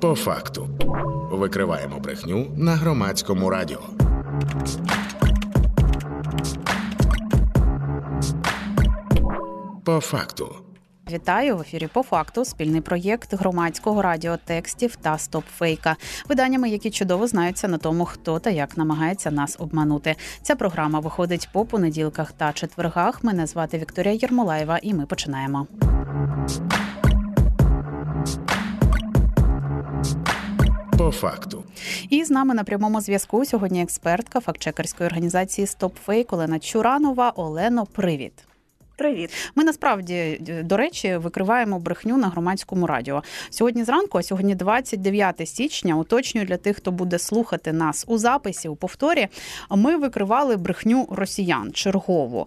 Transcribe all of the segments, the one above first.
По факту викриваємо брехню на громадському радіо. По факту. Вітаю в ефірі по факту. Спільний проєкт громадського радіо текстів та стопфейка, виданнями, які чудово знаються на тому, хто та як намагається нас обманути. Ця програма виходить по понеділках та четвергах. Мене звати Вікторія Єрмолаєва, і ми починаємо. По факту. І з нами на прямому зв'язку сьогодні експертка фактчекерської організації StopFake Олена Чуранова. Олено, привіт. Привіт, ми насправді е, до речі викриваємо брехню на громадському радіо сьогодні. Зранку, а сьогодні 29 січня. Уточнюю для тих, хто буде слухати нас у записі у повторі. Ми викривали брехню росіян чергову,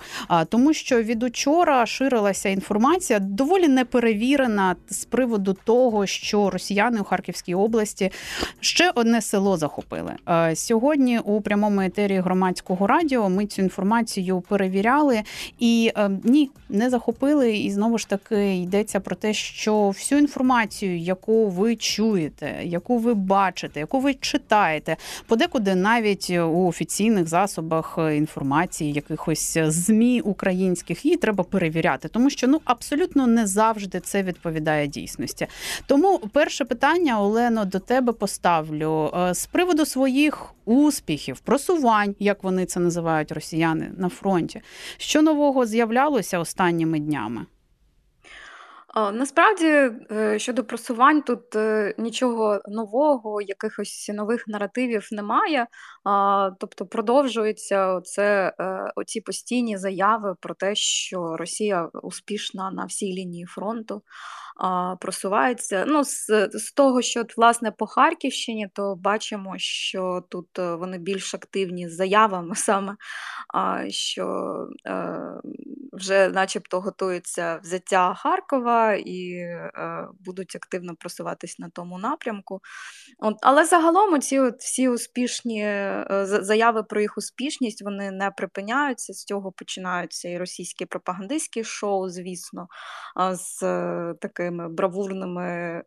тому що від учора ширилася інформація доволі неперевірена з приводу того, що росіяни у Харківській області ще одне село захопили. Сьогодні у прямому етері громадського радіо ми цю інформацію перевіряли і е, ні не захопили, і знову ж таки йдеться про те, що всю інформацію, яку ви чуєте, яку ви бачите, яку ви читаєте, подекуди навіть у офіційних засобах інформації, якихось змі українських, її треба перевіряти, тому що ну абсолютно не завжди це відповідає дійсності. Тому перше питання, Олено, до тебе поставлю. Е, з приводу своїх успіхів, просувань, як вони це називають росіяни на фронті. Що нового з'являлося останніми днями? Насправді е, щодо просувань, тут е, нічого нового, якихось нових наративів немає. Тобто продовжуються оце, е, оці постійні заяви про те, що Росія успішна на всій лінії фронту просувається. Ну, З з того, що власне по Харківщині, то бачимо, що тут е, вони більш активні з заявами саме, що е, вже начебто готується взяття Харкова і е, будуть активно просуватись на тому напрямку. От, Але загалом оці от всі успішні заяви про їх успішність вони не припиняються. З цього починаються і російські пропагандистські шоу, звісно, з таким такими бравурними е,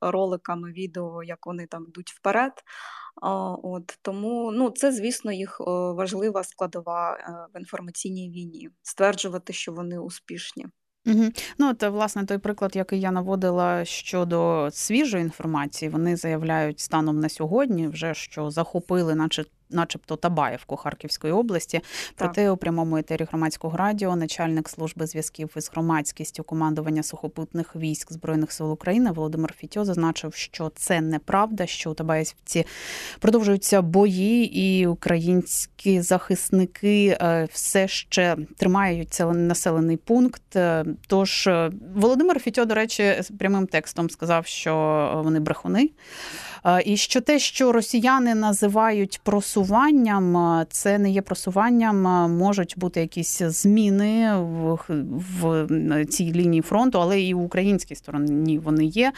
роликами відео, як вони там йдуть вперед. От Тому ну, це, звісно, їх важлива складова е, в інформаційній війні стверджувати, що вони успішні. Угу. Ну, от, власне, той приклад, який я наводила щодо свіжої інформації, вони заявляють станом на сьогодні, вже що захопили, наче начебто Табаєвку Харківської області. Проте у прямому етері громадського радіо начальник служби зв'язків із громадськістю командування сухопутних військ збройних сил України Володимир Фітьо зазначив, що це неправда, що у Табаєвці продовжуються бої, і українські захисники е, все ще тримають цей населений пункт. Е, тож е, Володимир Фітьо, до речі, прямим текстом сказав, що вони брехуни. І що те, що росіяни називають просуванням, це не є просуванням, можуть бути якісь зміни в, в цій лінії фронту, але і в українській стороні вони є.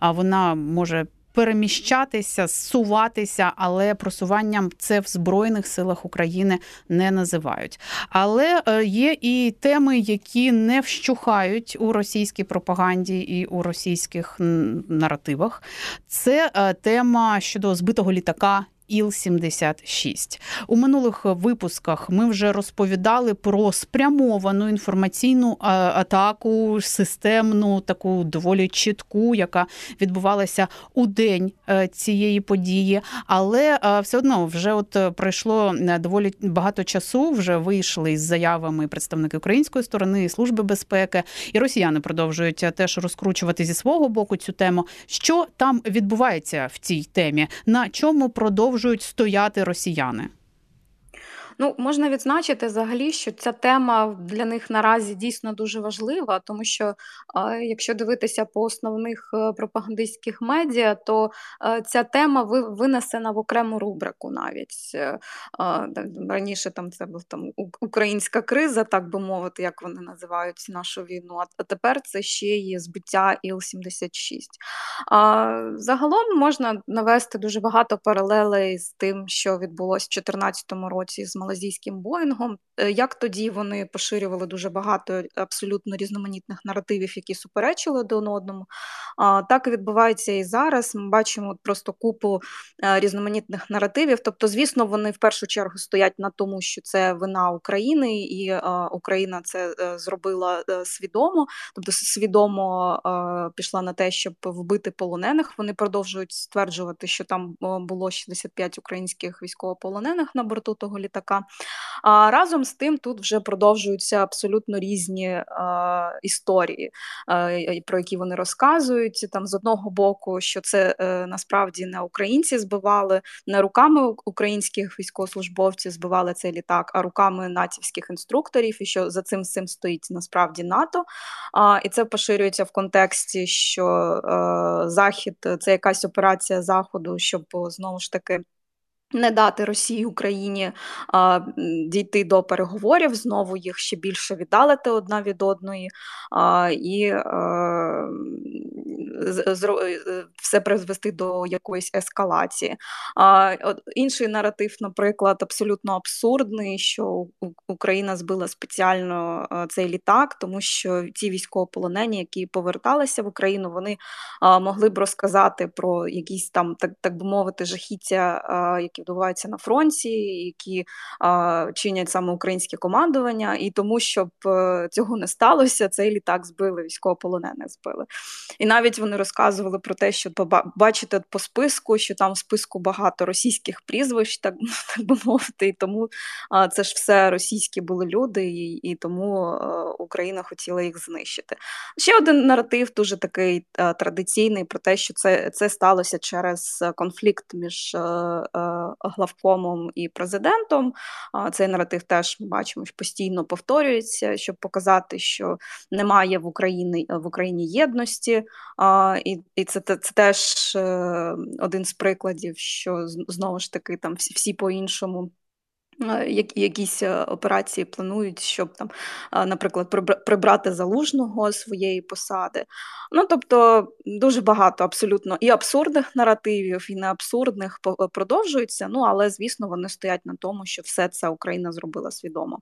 А вона може переміщатися, суватися, але просуванням це в Збройних силах України не називають. Але е, є і теми, які не вщухають у російській пропаганді і у російських наративах. Це е, тема щодо збитого літака Іл-76. у минулих випусках ми вже розповідали про спрямовану інформаційну атаку, системну, таку доволі чітку, яка відбувалася у день е, цієї події. Але е, все одно вже от пройшло е, доволі багато часу. Вже вийшли із заявами представники української сторони, служби безпеки, і росіяни продовжують теж розкручувати зі свого боку цю тему. Що там відбувається в цій темі? На чому продовжують продовжують стояти росіяни? Ну, можна відзначити взагалі, що ця тема для них наразі дійсно дуже важлива, тому що якщо дивитися по основних е, пропагандистських медіа, то е, ця тема винесена в окрему рубрику навіть. Е, раніше там це був там українська криза, так би мовити, як вони називають нашу війну. А тепер це ще є збиття Іл-76. Загалом можна навести дуже багато паралелей з тим, що відбулося в 2014 році з малазійським Боїнгом. Е, як тоді вони поширювали дуже багато абсолютно різноманітних наративів, які суперечили один одному, так відбувається і зараз. Ми бачимо просто купу різноманітних наративів. Тобто, звісно, вони в першу чергу стоять на тому, що це вина України, і Україна це зробила свідомо, тобто свідомо пішла на те, щоб вбити полонених. Вони продовжують стверджувати, що там було 65 українських військовополонених на борту того літака. А разом з тим тут вже продовжуються абсолютно різні е, історії, е, про які вони розказують. Там з одного боку, що це е, насправді не українці збивали, не руками українських військовослужбовців збивали цей літак, а руками натівських інструкторів, і що за цим всім стоїть насправді НАТО. А, І це поширюється в контексті, що е, Захід це якась операція Заходу, щоб знову ж таки. Не дати Росії Україні а, дійти до переговорів, знову їх ще більше віддалити одна від одної, а, і а, Е, все призвести до якоїсь ескалації. А інший наратив, наприклад, абсолютно абсурдний, що Україна збила спеціально цей літак, тому що ті військовополонені, які поверталися в Україну, вони могли б розказати про якісь там, так так би мовити, жахіття, які відбуваються на фронті, які чинять саме українське командування, і тому, щоб е, цього не сталося, цей літак збили, військовополонених збили. І навіть вони розказували про те, що бачите по списку, що там в списку багато російських прізвищ, так так би мовити, і тому а, це ж все російські були люди, і і тому а, Україна хотіла їх знищити. Ще один наратив, дуже такий а, традиційний, про те, що це це сталося через конфлікт між главкомом і президентом. Цей наратив теж ми бачимо, постійно повторюється, щоб показати, що немає в Україні в Україні єдності. І і це це, теж е, один з прикладів, що знову ж таки там всі всі по-іншому. Е, якісь е, операції планують, щоб там, наприклад, прибрати залужного своєї посади. Ну тобто дуже багато абсолютно і абсурдних наративів, і неабсурдних продовжуються. Ну але звісно, вони стоять на тому, що все це Україна зробила свідомо.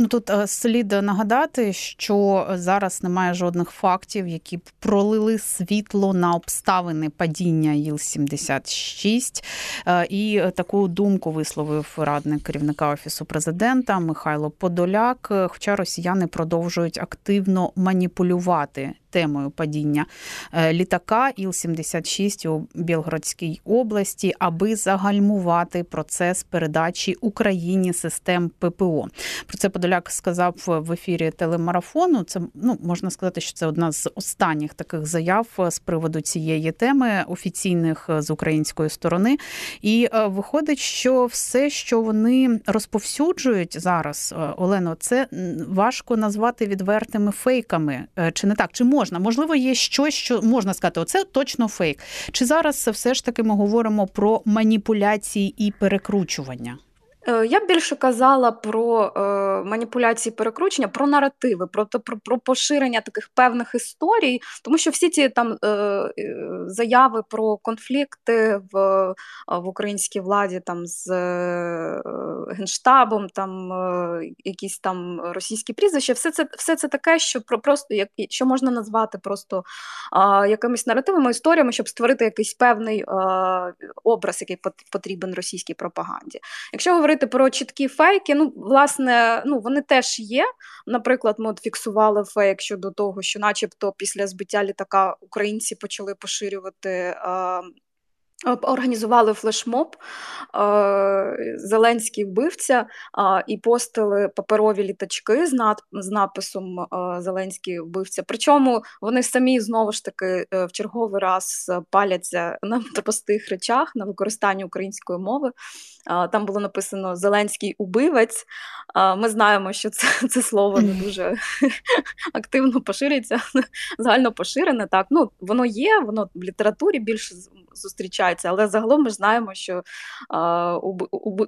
Ну тут е, слід нагадати, що зараз немає жодних фактів, які б пролили світло на обставини падіння Іл-76. Е, і таку думку висловив радник керівника офісу президента Михайло Подоляк. Хоча росіяни продовжують активно маніпулювати темою падіння е, літака Іл-76 у Білгородській області, аби загальмувати процес передачі Україні систем ППО. Про це Подоляк сказав в ефірі телемарафону. Це ну можна сказати, що це одна з останніх таких заяв з приводу цієї теми офіційних з української сторони. І е, виходить, що все, що вони розповсюджують зараз, е, Олено, це важко назвати відвертими фейками. Чи не так? Чи можна. Можливо, є щось, що можна сказати, оце точно фейк. Чи зараз все ж таки ми говоримо про маніпуляції і перекручування? Е, я б більше казала про е, маніпуляції перекручення, про наративи, про про, про поширення таких певних історій, тому що всі ці там е, е заяви про конфлікти в в українській владі там з е, генштабом, там е, якісь там російські прізвища, все це все це таке, що про просто як що можна назвати просто е, якимись наративами, історіями, щоб створити якийсь певний образ, який потрібен російській пропаганді. Якщо говорити говорити про чіткі фейки, ну, власне, ну, вони теж є. Наприклад, ми от фіксували фейк щодо того, що, начебто, після збиття літака українці почали поширювати Організували флешмоб Зеленський вбивця і постили паперові літачки з написом Зеленський вбивця. Причому вони самі знову ж таки е, в черговий раз паляться на простих речах на використанні української мови. Там було написано Зеленський убивець. Ми знаємо, що це це слово не дуже активно поширюється, загально поширене. Так, ну воно є, воно в літературі більш зустрічаються. Але загалом ми знаємо, що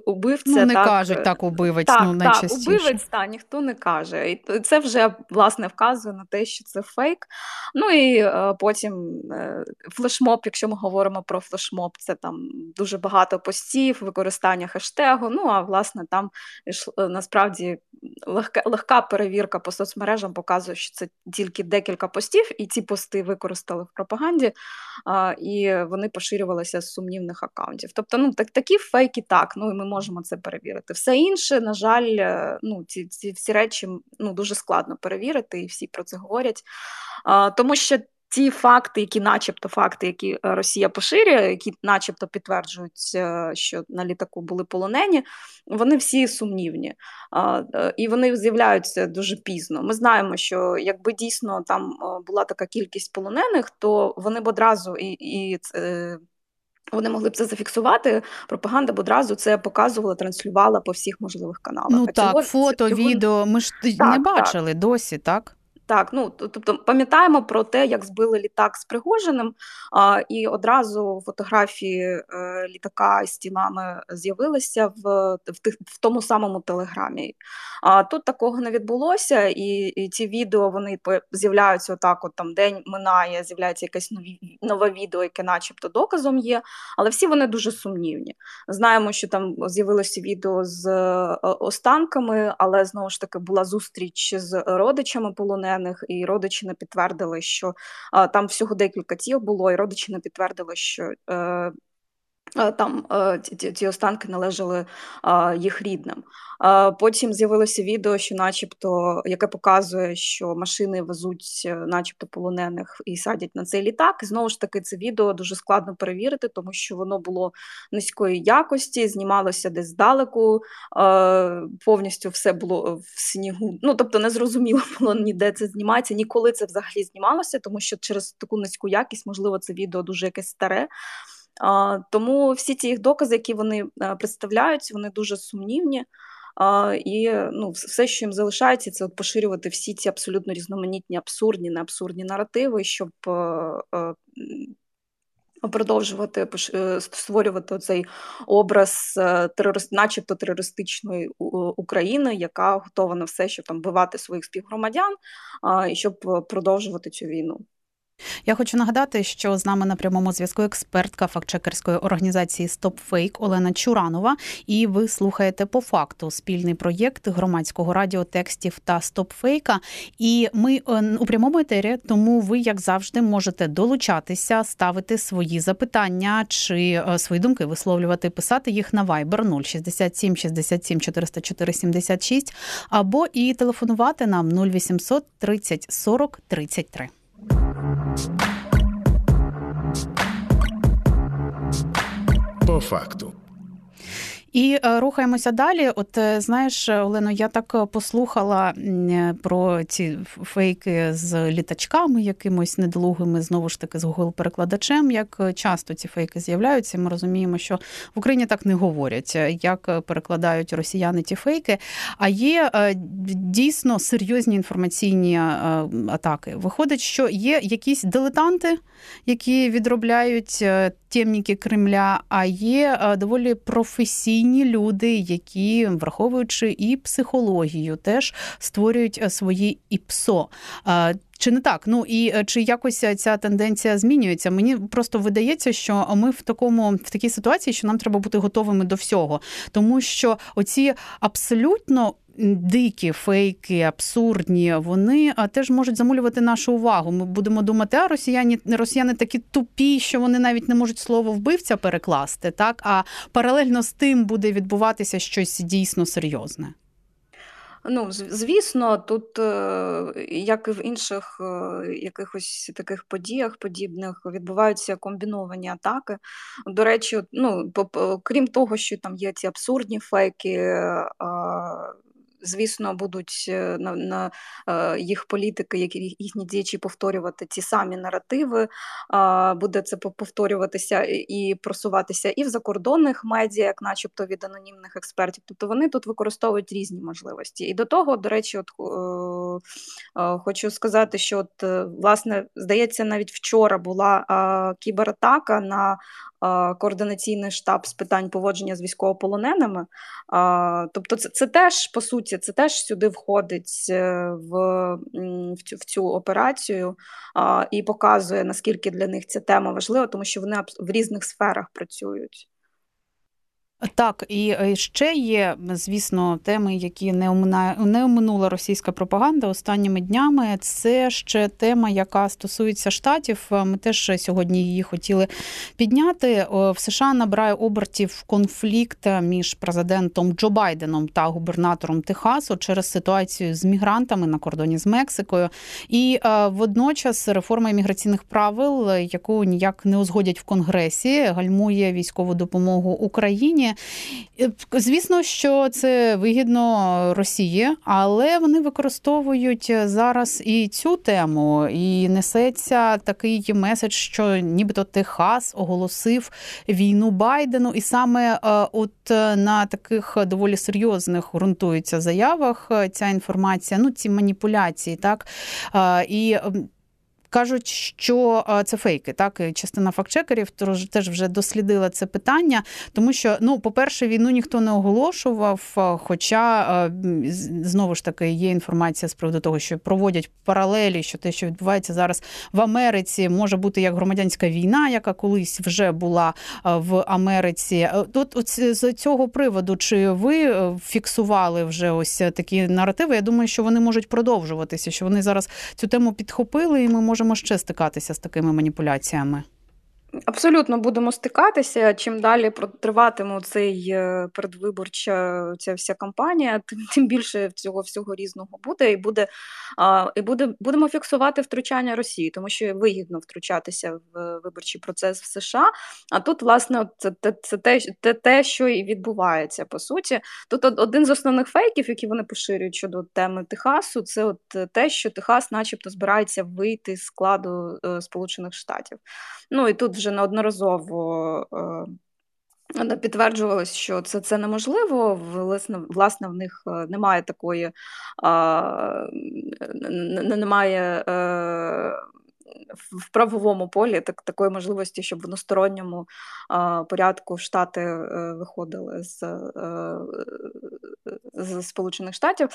убивця ну, не так, кажуть так, убивець. Так, ну, найчастіше. так, убивець, так, ніхто не каже. І це вже власне вказує на те, що це фейк. Ну і потім флешмоб, якщо ми говоримо про флешмоб, це там дуже багато постів, використання хештегу. Ну а власне там насправді легка легка перевірка по соцмережам показує, що це тільки декілька постів, і ці пости використали в пропаганді, а, і вони поширювалися з сумнівних аккаунтів. Тобто, ну так такі фейки, так ну і ми можемо це перевірити. Все інше, на жаль, е, ну ці ці всі речі ну дуже складно перевірити, і всі про це говорять, а, тому що ті факти, які, начебто, факти, які е, Росія поширює, які, начебто, підтверджують, е, що на літаку були полонені, вони всі сумнівні е, і вони з'являються дуже пізно. Ми знаємо, що якби дійсно там була така кількість полонених, то вони б одразу і. і вони могли б це зафіксувати. Пропаганда б одразу це показувала, транслювала по всіх можливих каналах. Ну а так, цього, фото, цього... відео. Ми ж так, не бачили так. досі, так? Так, ну тобто пам'ятаємо про те, як збили літак з Пригожиним, а, і одразу фотографії е, літака з тілами з'явилися в в, тих, в тому самому телеграмі. А тут такого не відбулося, і і ці відео вони з'являються отак. От там день минає, з'являється якесь нові нове відео, яке, начебто, доказом є. Але всі вони дуже сумнівні. Знаємо, що там з'явилося відео з е, останками, але знову ж таки була зустріч з родичами полонених полонених, і родичі підтвердили, що там всього декілька тіл було, і родичі підтвердили, що. Е, там ці, ці останки належали їх рідним. Потім з'явилося відео, що, начебто, яке показує, що машини везуть, е, начебто, полонених і садять на цей літак. І знову ж таки, це відео дуже складно перевірити, тому що воно було низької якості, знімалося десь здалеку, повністю все було в снігу. Ну тобто, не зрозуміло було ніде це знімається, ніколи це взагалі знімалося, тому що через таку низьку якість, можливо, це відео дуже якесь старе. Тому всі ті їх докази, які вони е, представляють, вони дуже сумнівні. І ну, все, що їм залишається, це от поширювати всі ці абсолютно різноманітні, абсурдні, неабсурдні наративи, щоб е, е, продовжувати створювати цей образ терорист, начебто терористичної України, яка готова на все, щоб там вбивати своїх співгромадян, і щоб продовжувати цю війну. Я хочу нагадати, що з нами на прямому зв'язку експертка фактчекерської організації StopFake Олена Чуранова. І ви слухаєте по факту спільний проєкт громадського радіо текстів та стопфейка. І ми е, у прямому етері, тому ви, як завжди, можете долучатися, ставити свої запитання чи е, свої думки висловлювати, писати їх на Viber 067 67 404 76 або і телефонувати нам 0800 30 40 33. По факту. І е, рухаємося далі. От е, знаєш, Олено, я так е, послухала про ці фейки з літачками, якимось недолугими, знову ж таки, з Google перекладачем. Як часто ці фейки з'являються, ми розуміємо, що в Україні так не говорять, як перекладають росіяни ті фейки. А є дійсно серйозні інформаційні атаки. Виходить, що є якісь дилетанти, які відробляють темніки Кремля, а є доволі професійні люди, які, враховуючи і психологію, теж створюють е, свої ІПСО. Чи не так? Ну і е, чи якось ця тенденція змінюється? Мені просто видається, що ми в такому в такій ситуації, що нам треба бути готовими до всього, тому що оці абсолютно дикі фейки, абсурдні, вони теж можуть замулювати нашу увагу. Ми будемо думати, а росіяни росіяни такі тупі, що вони навіть не можуть слово вбивця перекласти. Так а паралельно з тим буде відбуватися щось дійсно серйозне. Ну, звісно, тут, е, як і в інших е, якихось таких подіях подібних, відбуваються комбіновані атаки. До речі, ну, крім того, що там є ці абсурдні фейки, звісно, будуть на на їх політики, які їхні діячі повторювати ті самі наративи. Буде це повторюватися і просуватися і в закордонних медіа, як, начебто, від анонімних експертів. Тобто вони тут використовують різні можливості. І до того, до речі, от хочу сказати, що от власне здається, навіть вчора була кібератака на координаційний штаб з питань поводження з військовополоненими. Тобто, це це теж по суті, це теж сюди входить е, в в, цю, в цю операцію і показує наскільки для них ця тема важлива, тому що вони в різних сферах працюють. Так, і е, ще є, звісно, теми, які не оминає, не оминула російська пропаганда останніми днями. Це ще тема, яка стосується штатів. Ми теж сьогодні її хотіли підняти. В США набирає обертів конфлікт між президентом Джо Байденом та губернатором Техасу через ситуацію з мігрантами на кордоні з Мексикою. І е, водночас реформа імміграційних правил, яку ніяк не узгодять в Конгресі, гальмує військову допомогу Україні. Е, звісно, що це вигідно Росії, але вони використовують зараз і цю тему, і несеться такий меседж, що нібито Техас оголосив війну Байдену, і саме е, от е, на таких доволі серйозних ґрунтується заявах ця інформація, ну ці маніпуляції, так? І кажуть, що це фейки. Так, частина фактчекерів теж вже дослідила це питання, тому що, ну, по-перше, війну ніхто не оголошував. Хоча знову ж таки є інформація з приводу того, що проводять паралелі, що те, що відбувається зараз в Америці, може бути як громадянська війна, яка колись вже була в Америці. Тут от з цього приводу, чи ви е, фіксували вже ось такі наративи? Я думаю, що вони можуть продовжуватися, що вони зараз цю тему підхопили, і ми можемо можемо ще стикатися з такими маніпуляціями? Абсолютно будемо стикатися. Чим далі триватиме цей е, передвиборча ця вся кампанія, тим тим більше цього всього різного буде, і буде і буде будемо фіксувати втручання Росії, тому що вигідно втручатися в виборчий процес в США. А тут, власне, це це, те, те, те, що і відбувається по суті. Тут один з основних фейків, які вони поширюють щодо теми Техасу, це от те, що Техас, начебто, збирається вийти з складу е, Сполучених Штатів. Ну і тут вже неодноразово е, підтверджувалось, що це це неможливо. Власне, власне, в них е, немає такої, немає е, в правовому полі так, такої можливості, щоб в односторонньому а, порядку Штати а, виходили з а, з Сполучених Штатів.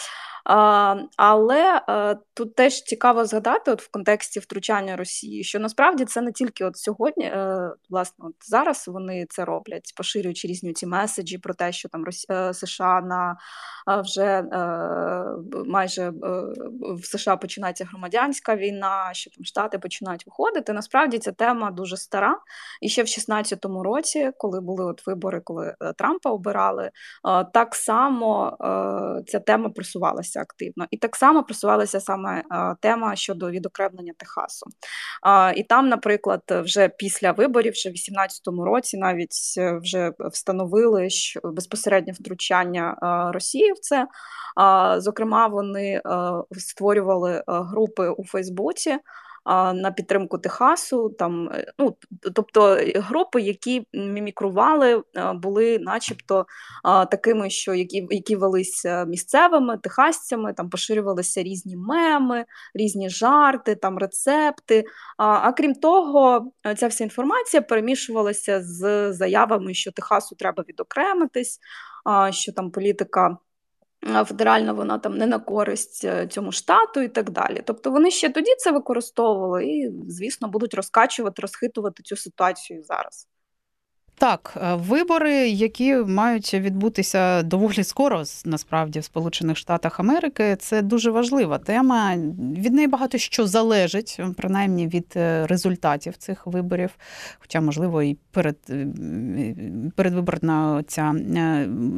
Але а, тут теж цікаво згадати от в контексті втручання Росії, що насправді це не тільки от сьогодні, е, власне, от зараз вони це роблять, поширюючи різні ці меседжі про те, що там. Е, США на вже е, майже в США починається громадянська війна, що там Штати починають виходити. Насправді ця тема дуже стара. І ще в 16-му році, коли були от вибори, коли Трампа обирали, так само ця тема просувалася активно. І так само просувалася саме тема щодо відокремлення Техасу. І там, наприклад, вже після виборів, ще в 18-му році, навіть е, вже встановили що безпосереднє втручання Росії в це. Зокрема, вони створювали групи у Фейсбуці на підтримку Техасу. Там, е, ну, Тобто е, групи, які мімікрували, були начебто такими, що які які велися місцевими техасцями, там поширювалися різні меми, різні жарти, там рецепти. А крім того, ця вся інформація перемішувалася з заявами, що Техасу треба відокремитись, що там політика федеральна вона там не на користь е, цьому штату і так далі. Тобто вони ще тоді це використовували і, звісно, будуть розкачувати, розхитувати цю ситуацію зараз. Так, е, вибори, які мають відбутися доволі скоро, насправді в Сполучених Штатах Америки, це дуже важлива тема. Від неї багато що залежить, принаймні від е, результатів цих виборів. Хоча, можливо, і перед е, передвиборна ця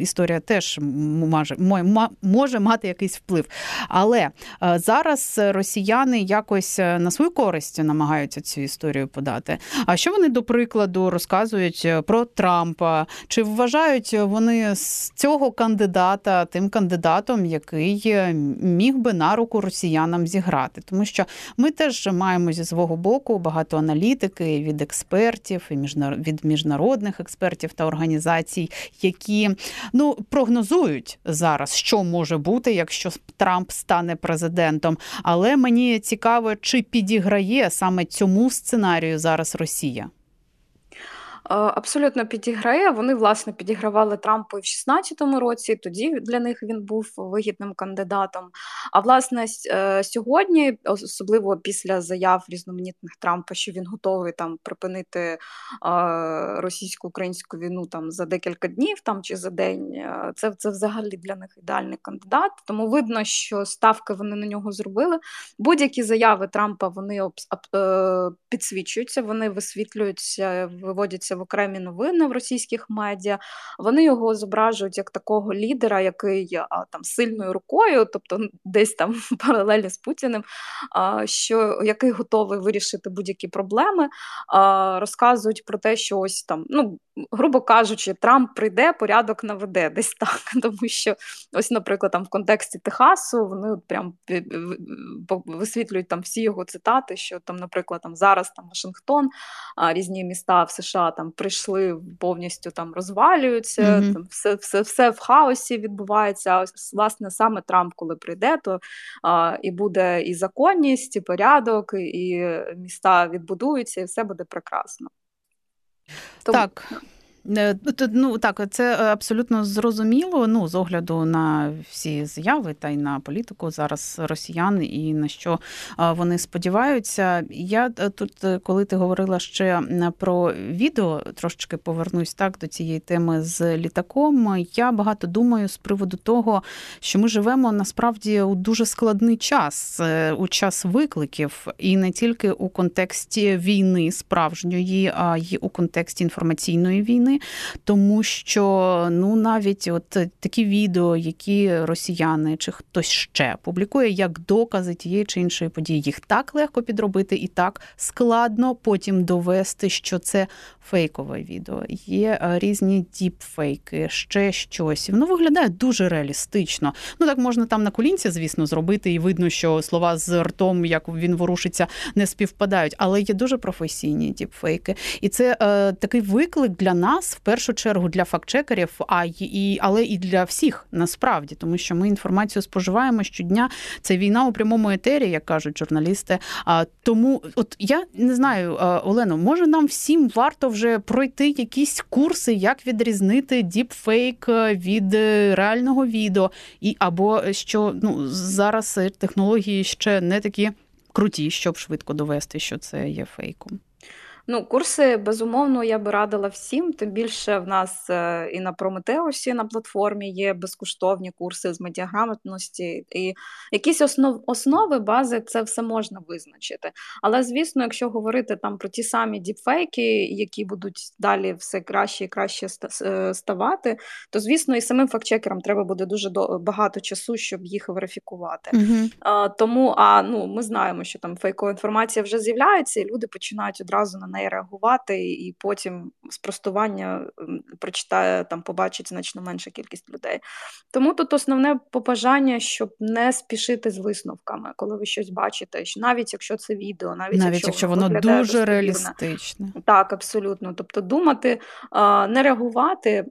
історія теж може, може мати якийсь вплив. Але зараз росіяни якось на свою користь намагаються цю історію подати. А що вони до прикладу розказують? Про Трампа. Чи вважають вони з цього кандидата тим кандидатом, який міг би на руку росіянам зіграти? Тому що ми теж маємо зі свого боку багато аналітики від експертів і від міжнародних експертів та організацій, які ну прогнозують зараз, що може бути, якщо Трамп стане президентом. Але мені цікаво, чи підіграє саме цьому сценарію зараз Росія. Абсолютно підіграє. Вони власне підігравали Трампу в 16-му році. Тоді для них він був вигідним кандидатом. А власне е, сьогодні, особливо після заяв різноманітних Трампа, що він готовий там припинити російсько-українську війну там за декілька днів там чи за день. Е, це це взагалі для них ідеальний кандидат. Тому видно, що ставки вони на нього зробили. Будь-які заяви Трампа вони е, підсвічуються, вони висвітлюються, виводяться в окремі новини в російських медіа. Вони його зображують як такого лідера, який там сильною рукою, тобто десь там паралельно з Путіним, що який готовий вирішити будь-які проблеми. Розказують про те, що ось там, ну грубо кажучи, Трамп прийде, порядок наведе десь так. Тому що, ось, наприклад, там в контексті Техасу вони от прям висвітлюють там всі його цитати, що там, наприклад, там зараз там Вашингтон, а, різні міста в США там прийшли повністю там розвалюються, mm-hmm. там все все, все в хаосі відбувається. А власне саме Трамп, коли прийде, то а, і буде і законність, і порядок, і міста відбудуються, і все буде прекрасно. Тому... Так. Е, ну так, це е, абсолютно зрозуміло. Ну з огляду на всі заяви та й на політику зараз росіян і на що вони сподіваються. Я е, тут, коли ти говорила ще про відео, трошечки повернусь так до цієї теми з літаком. Я багато думаю з приводу того, що ми живемо насправді у дуже складний час, у час викликів, і не тільки у контексті війни справжньої, а й у контексті інформаційної війни тому що ну навіть от такі відео, які росіяни чи хтось ще публікує як докази тієї чи іншої події, їх так легко підробити і так складно потім довести, що це фейкове відео. Є е, різні діпфейки, ще щось. Воно виглядає дуже реалістично. Ну так можна там на колінці, звісно, зробити, і видно, що слова з ртом, як він ворушиться, не співпадають, але є дуже професійні діпфейки. І це е, такий виклик для нас в першу чергу для фактчекерів, а і але і для всіх насправді, тому що ми інформацію споживаємо щодня. Це війна у прямому етері, як кажуть журналісти. А тому, от я не знаю, Олено, може нам всім варто вже пройти якісь курси, як відрізнити діпфейк від реального відео, і або що ну зараз технології ще не такі круті, щоб швидко довести, що це є фейком. Ну, курси, безумовно, я би радила всім. Тим більше в нас е, і на Прометеусі на платформі є безкоштовні курси з медіаграмотності, і якісь основ, основи, бази це все можна визначити. Але звісно, якщо говорити там про ті самі діпфейки, які будуть далі все краще і краще е, ставати, то звісно, і самим фактчекерам треба буде дуже багато часу, щоб їх верифікувати. Угу. А, Тому а ну ми знаємо, що там фейкова інформація вже з'являється, і люди починають одразу на неї неї реагувати, і потім спростування прочитає там, побачить значно менша кількість людей. Тому тут основне побажання, щоб не спішити з висновками, коли ви щось бачите, навіть якщо це відео, навіть, навіть якщо, якщо воно дуже реалістичне. Так, абсолютно. Тобто думати, не реагувати.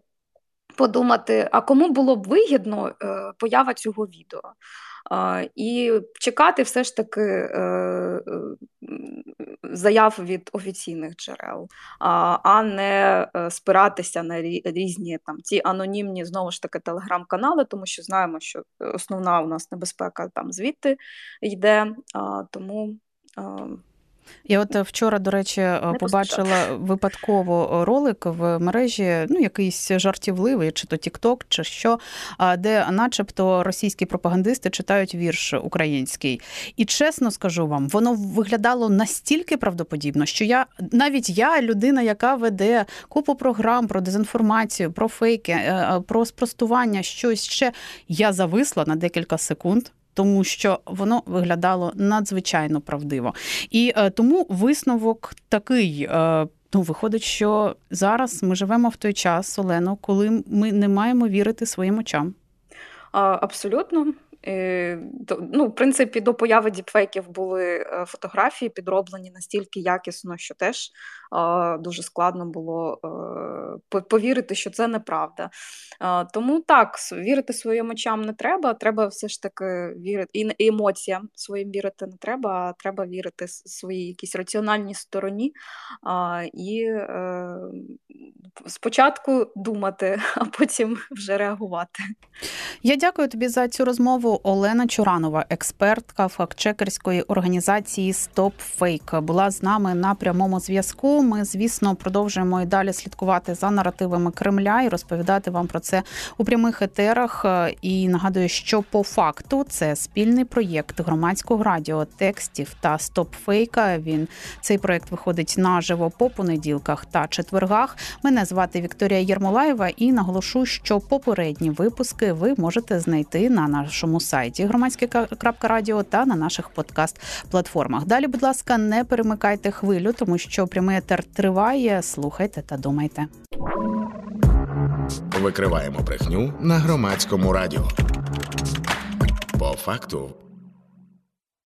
Подумати, а кому було б вигідно е, поява цього відео. І чекати все ж таки е, е, заяв від офіційних джерел, а не е, спиратися на різні там ці анонімні знову ж таки телеграм-канали, тому що знаємо, що основна у нас небезпека там звідти йде. Тому я от е, вчора, до речі, е, Не побачила випадково ролик в мережі, ну якийсь жартівливий, чи то TikTok, чи що, де, начебто, російські пропагандисти читають вірш український. І чесно скажу вам, воно виглядало настільки правдоподібно, що я навіть я, людина, яка веде купу програм про дезінформацію, про фейки, е, про спростування, щось ще я зависла на декілька секунд тому що воно виглядало надзвичайно правдиво. І е, тому висновок такий. Е, Ну, виходить, що зараз ми живемо в той час, Олено, коли ми не маємо вірити своїм очам. Абсолютно. Е, ну, В принципі, до появи діпфейків були е, фотографії підроблені настільки якісно, що теж дуже складно було е, повірити, що це неправда. Тому так, вірити своїм очам не треба. Треба все ж таки вірити і емоціям своїм вірити не треба, а треба вірити своїй якійсь раціональній стороні і спочатку думати, а потім вже реагувати. Я дякую тобі за цю розмову. Олена Чуранова, експертка фактчекерської організації Stop Fake, була з нами на прямому зв'язку. Ми, звісно, продовжуємо і далі слідкувати за наративами Кремля і розповідати вам про це у прямих етерах. І нагадую, що по факту це спільний проєкт громадського радіо текстів та Stop Fake. Він цей проєкт виходить наживо по понеділках та четвергах. Мене звати Вікторія Єрмолаєва і наголошу, що попередні випуски ви можете знайти на нашому сайті громадське.радіо та на наших подкаст-платформах. Далі, будь ласка, не перемикайте хвилю, тому що прямий етер триває. Слухайте та думайте. Викриваємо брехню на громадському радіо. По факту.